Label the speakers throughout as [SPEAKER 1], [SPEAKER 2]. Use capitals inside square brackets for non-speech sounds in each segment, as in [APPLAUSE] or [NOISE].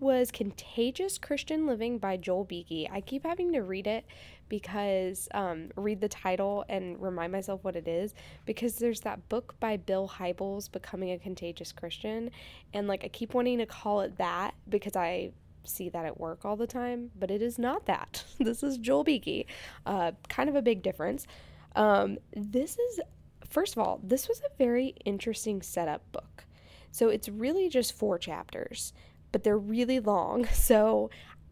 [SPEAKER 1] was Contagious Christian Living by Joel Beeke. I keep having to read it because um, read the title and remind myself what it is because there's that book by Bill Hybels, Becoming a Contagious Christian, and like I keep wanting to call it that because I see that at work all the time, but it is not that. [LAUGHS] this is Joel Beeke. Uh, kind of a big difference. Um, this is, first of all, this was a very interesting setup book. So it's really just four chapters, but they're really long. [LAUGHS] So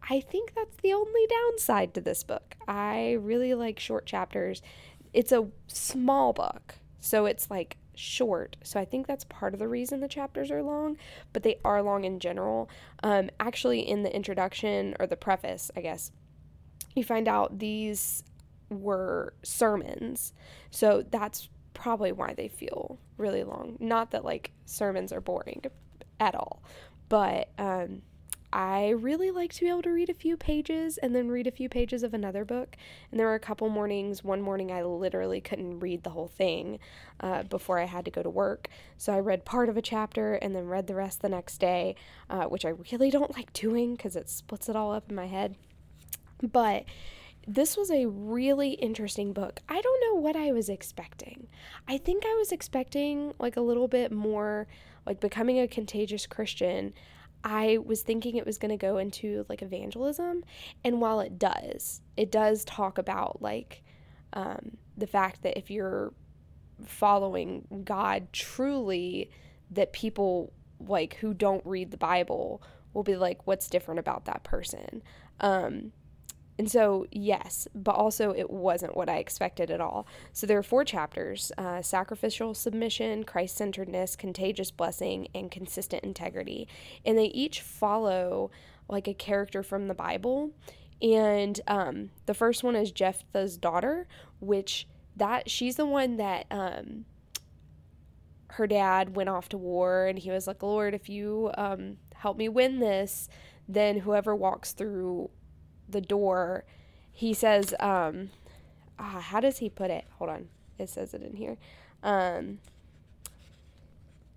[SPEAKER 1] I think that's the only downside to this book. I really like short chapters. It's a small book, so it's like short. So I think that's part of the reason the chapters are long, but they are long in general. Um, actually, in the introduction or the preface, I guess, you find out these were sermons. So that's probably why they feel really long. Not that like sermons are boring at all, but um, I really like to be able to read a few pages and then read a few pages of another book. And there were a couple mornings, one morning I literally couldn't read the whole thing uh, before I had to go to work. So I read part of a chapter and then read the rest the next day, uh, which I really don't like doing because it splits it all up in my head. But this was a really interesting book. I don't know what I was expecting. I think I was expecting like a little bit more like becoming a contagious Christian. I was thinking it was going to go into like evangelism. And while it does, it does talk about like um, the fact that if you're following God truly, that people like who don't read the Bible will be like, what's different about that person? Um, and so, yes, but also it wasn't what I expected at all. So there are four chapters uh, sacrificial submission, Christ centeredness, contagious blessing, and consistent integrity. And they each follow like a character from the Bible. And um, the first one is Jephthah's daughter, which that she's the one that um, her dad went off to war and he was like, Lord, if you um, help me win this, then whoever walks through the door, he says, um, ah, how does he put it? Hold on. It says it in here. Um,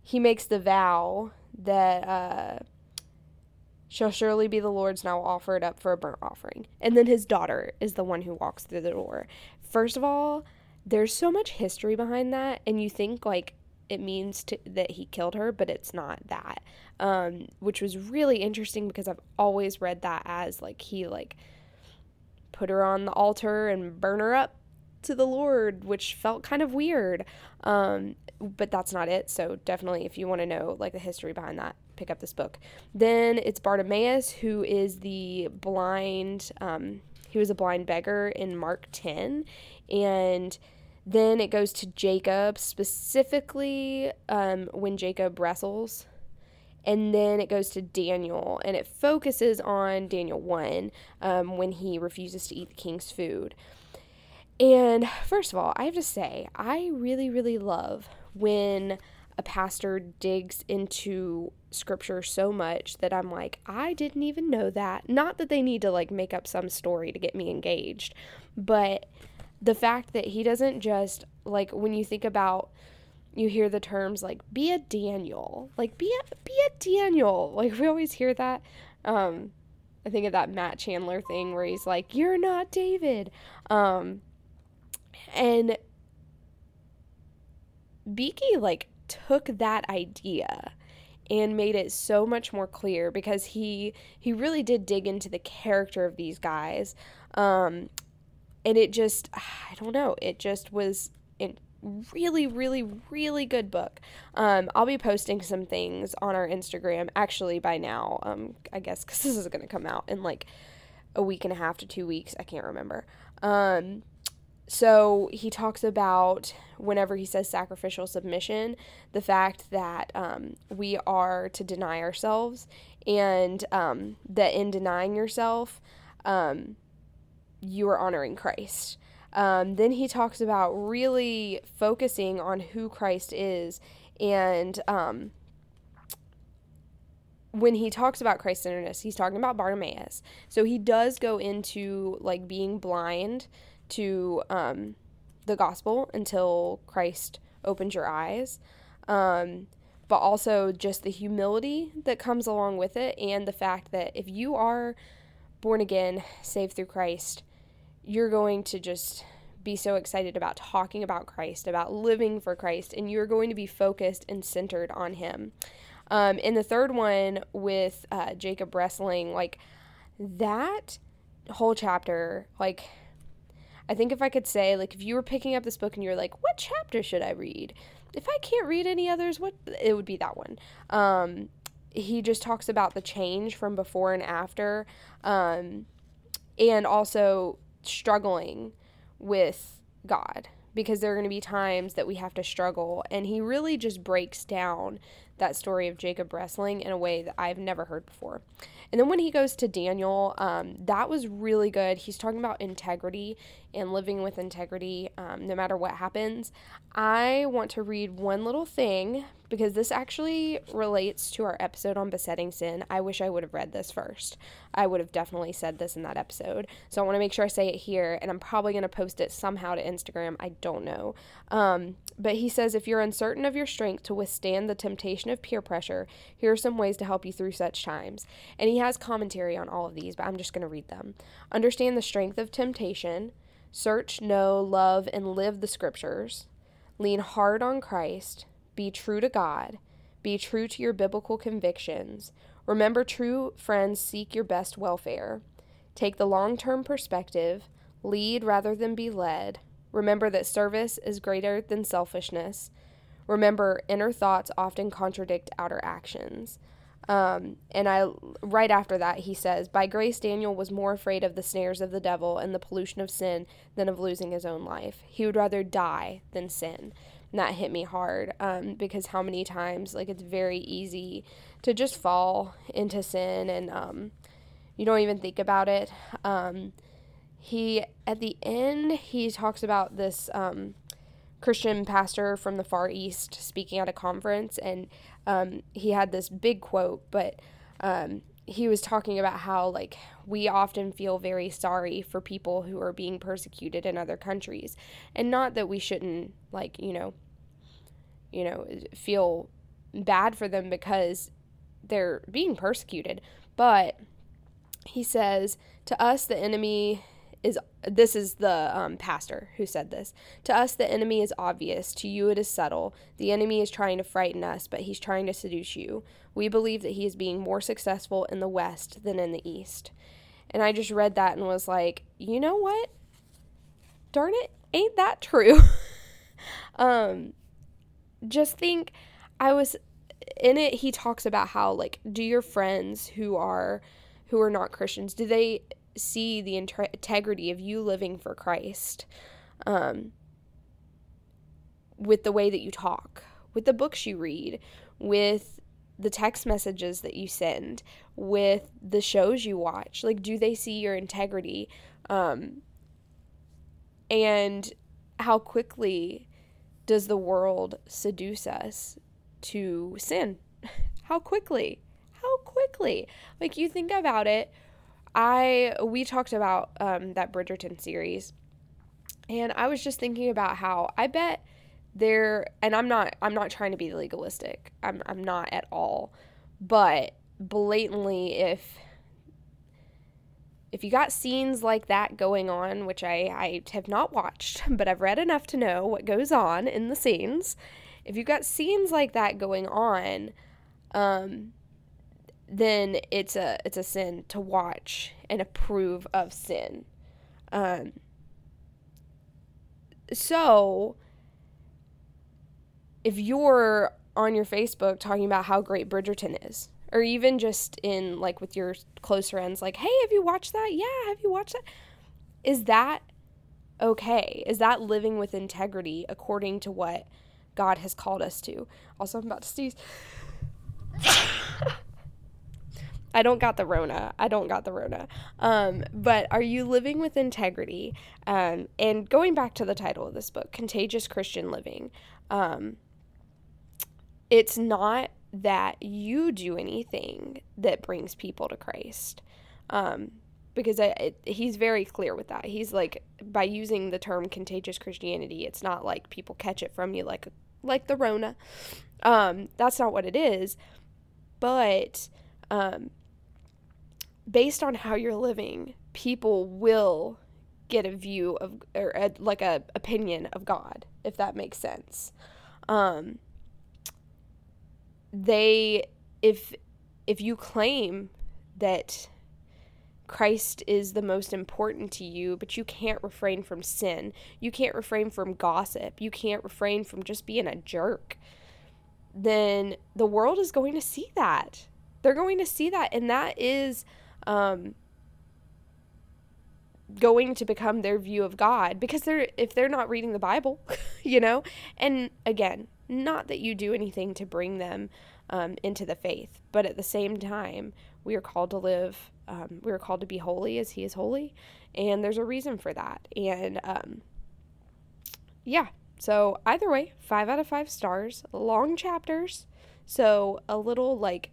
[SPEAKER 1] he makes the vow that uh, shall surely be the Lord's now offered up for a burnt offering. And then his daughter is the one who walks through the door. First of all, there's so much history behind that, and you think like it means to, that he killed her, but it's not that. Um, which was really interesting because I've always read that as like he like put her on the altar and burn her up to the Lord, which felt kind of weird. Um, but that's not it. So definitely, if you want to know like the history behind that, pick up this book. Then it's Bartimaeus, who is the blind. Um, he was a blind beggar in Mark ten, and then it goes to Jacob, specifically um, when Jacob wrestles. And then it goes to Daniel, and it focuses on Daniel 1 um, when he refuses to eat the king's food. And first of all, I have to say, I really, really love when a pastor digs into scripture so much that I'm like, I didn't even know that. Not that they need to like make up some story to get me engaged, but the fact that he doesn't just like when you think about you hear the terms like be a Daniel, like be a be a Daniel. [LAUGHS] Like we always hear that. Um I think of that Matt Chandler thing where he's like, You're not David. Um and Beeke like took that idea and made it so much more clear because he he really did dig into the character of these guys um and it just i don't know it just was a really really really good book. Um, i'll be posting some things on our instagram actually by now um, i guess because [LAUGHS] this is going to come out in like a week and a half to two weeks i can't remember. Um, so he talks about whenever he says sacrificial submission the fact that um, we are to deny ourselves and um, that in denying yourself um, you are honoring Christ. Um, then he talks about really focusing on who Christ is. And um, when he talks about Christ centeredness, he's talking about Bartimaeus. So he does go into like being blind to um, the gospel until Christ opens your eyes. Um, but also just the humility that comes along with it, and the fact that if you are born again, saved through Christ, you're going to just be so excited about talking about Christ, about living for Christ, and you're going to be focused and centered on Him. Um, in the third one with uh, Jacob wrestling, like that whole chapter, like I think if I could say, like, if you were picking up this book and you're like, what chapter should I read? If I can't read any others, what it would be that one. Um, he just talks about the change from before and after, um, and also struggling with God because there are going to be times that we have to struggle. And he really just breaks down that story of Jacob wrestling in a way that I've never heard before. And then when he goes to Daniel, um, that was really good. He's talking about integrity and living with integrity um, no matter what happens. I want to read one little thing because this actually relates to our episode on besetting sin. I wish I would have read this first. I would have definitely said this in that episode. So I want to make sure I say it here, and I'm probably going to post it somehow to Instagram. I don't know. Um, but he says if you're uncertain of your strength to withstand the temptation of peer pressure, here are some ways to help you through such times. And he has commentary on all of these, but I'm just going to read them. Understand the strength of temptation. Search, know, love, and live the scriptures. Lean hard on Christ. Be true to God. Be true to your biblical convictions. Remember, true friends seek your best welfare. Take the long term perspective. Lead rather than be led. Remember that service is greater than selfishness. Remember, inner thoughts often contradict outer actions. Um, and I, right after that, he says, By grace, Daniel was more afraid of the snares of the devil and the pollution of sin than of losing his own life. He would rather die than sin. And that hit me hard um, because how many times, like, it's very easy to just fall into sin and um, you don't even think about it. Um, he, at the end, he talks about this um, Christian pastor from the Far East speaking at a conference, and um, he had this big quote, but um, he was talking about how like we often feel very sorry for people who are being persecuted in other countries, and not that we shouldn't like you know, you know, feel bad for them because they're being persecuted, but he says to us the enemy is this is the um, pastor who said this. To us, the enemy is obvious. To you, it is subtle. The enemy is trying to frighten us, but he's trying to seduce you. We believe that he is being more successful in the West than in the East. And I just read that and was like, you know what? Darn it, ain't that true? [LAUGHS] um, just think, I was in it. He talks about how like, do your friends who are who are not Christians, do they see the integrity of you living for Christ um, with the way that you talk, with the books you read, with the text messages that you send, with the shows you watch. Like, do they see your integrity? Um, and how quickly does the world seduce us to sin? [LAUGHS] How quickly? How quickly? Like, you think about it I we talked about um, that Bridgerton series, and I was just thinking about how I bet there, and I'm not I'm not trying to be legalistic. I'm I'm not at all, but blatantly if if you got scenes like that going on, which I, I have not watched, [LAUGHS] but I've read enough to know what goes on in the scenes, if you've got scenes like that going on, um, then it's a it's a sin to watch and approve of sin. Um, so if you're on your Facebook talking about how great Bridgerton is, or even just in like with your close friends, like, hey, have you watched that? Yeah, have you watched that? Is that okay? Is that living with integrity according to what God has called us to? Also, I'm about to sneeze. [LAUGHS] I don't got the Rona. I don't got the Rona. Um, but are you living with integrity? Um, and going back to the title of this book, Contagious Christian Living, um, it's not that you do anything that brings people to Christ. Um, because I, it, he's very clear with that. He's like, by using the term contagious Christianity, it's not like people catch it from you like like the Rona. Um, that's not what it is. But um, based on how you're living, people will get a view of or a, like a opinion of God, if that makes sense. Um, they if if you claim that Christ is the most important to you, but you can't refrain from sin. You can't refrain from gossip. You can't refrain from just being a jerk. Then the world is going to see that. They're going to see that. And that is um, going to become their view of God because they're if they're not reading the Bible, [LAUGHS] you know. And again, not that you do anything to bring them um, into the faith, but at the same time, we are called to live. Um, we are called to be holy as He is holy, and there's a reason for that. And um, yeah, so either way, five out of five stars. Long chapters, so a little like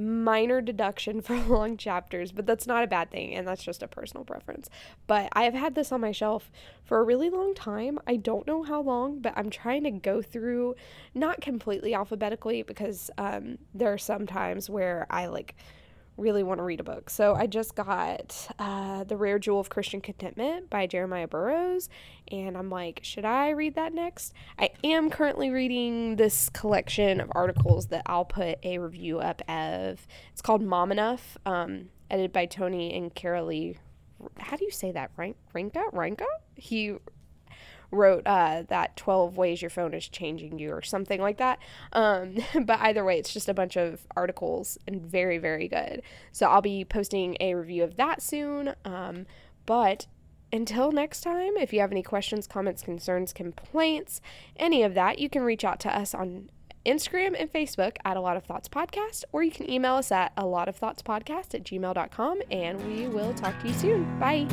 [SPEAKER 1] minor deduction [LAUGHS] for long chapters, but that's not a bad thing, and that's just a personal preference. But I have had this on my shelf for a really long time. I don't know how long, but I'm trying to go through, not completely alphabetically, because um, there are some times where I like really want to read a book. So I just got uh, The Rare Jewel of Christian Contentment by Jeremiah Burroughs, and I'm like, should I read that next? I am currently reading this collection of articles that I'll put a review up of. It's called Mom Enough, um, edited by Tony and Carolee. How do you say that? Rank, Ranka? Ranka? He wrote uh, that 12 ways your phone is changing you or something like that. Um, [LAUGHS] but either way, it's just a bunch of articles and very, very good. So I'll be posting a review of that soon. Um, but until next time, if you have any questions, comments, concerns, complaints, any of that, you can reach out to us on Instagram and Facebook at a lot of thoughts podcast, or you can email us at a lot of thoughts podcast at gmail.com and we will talk to you soon. Bye.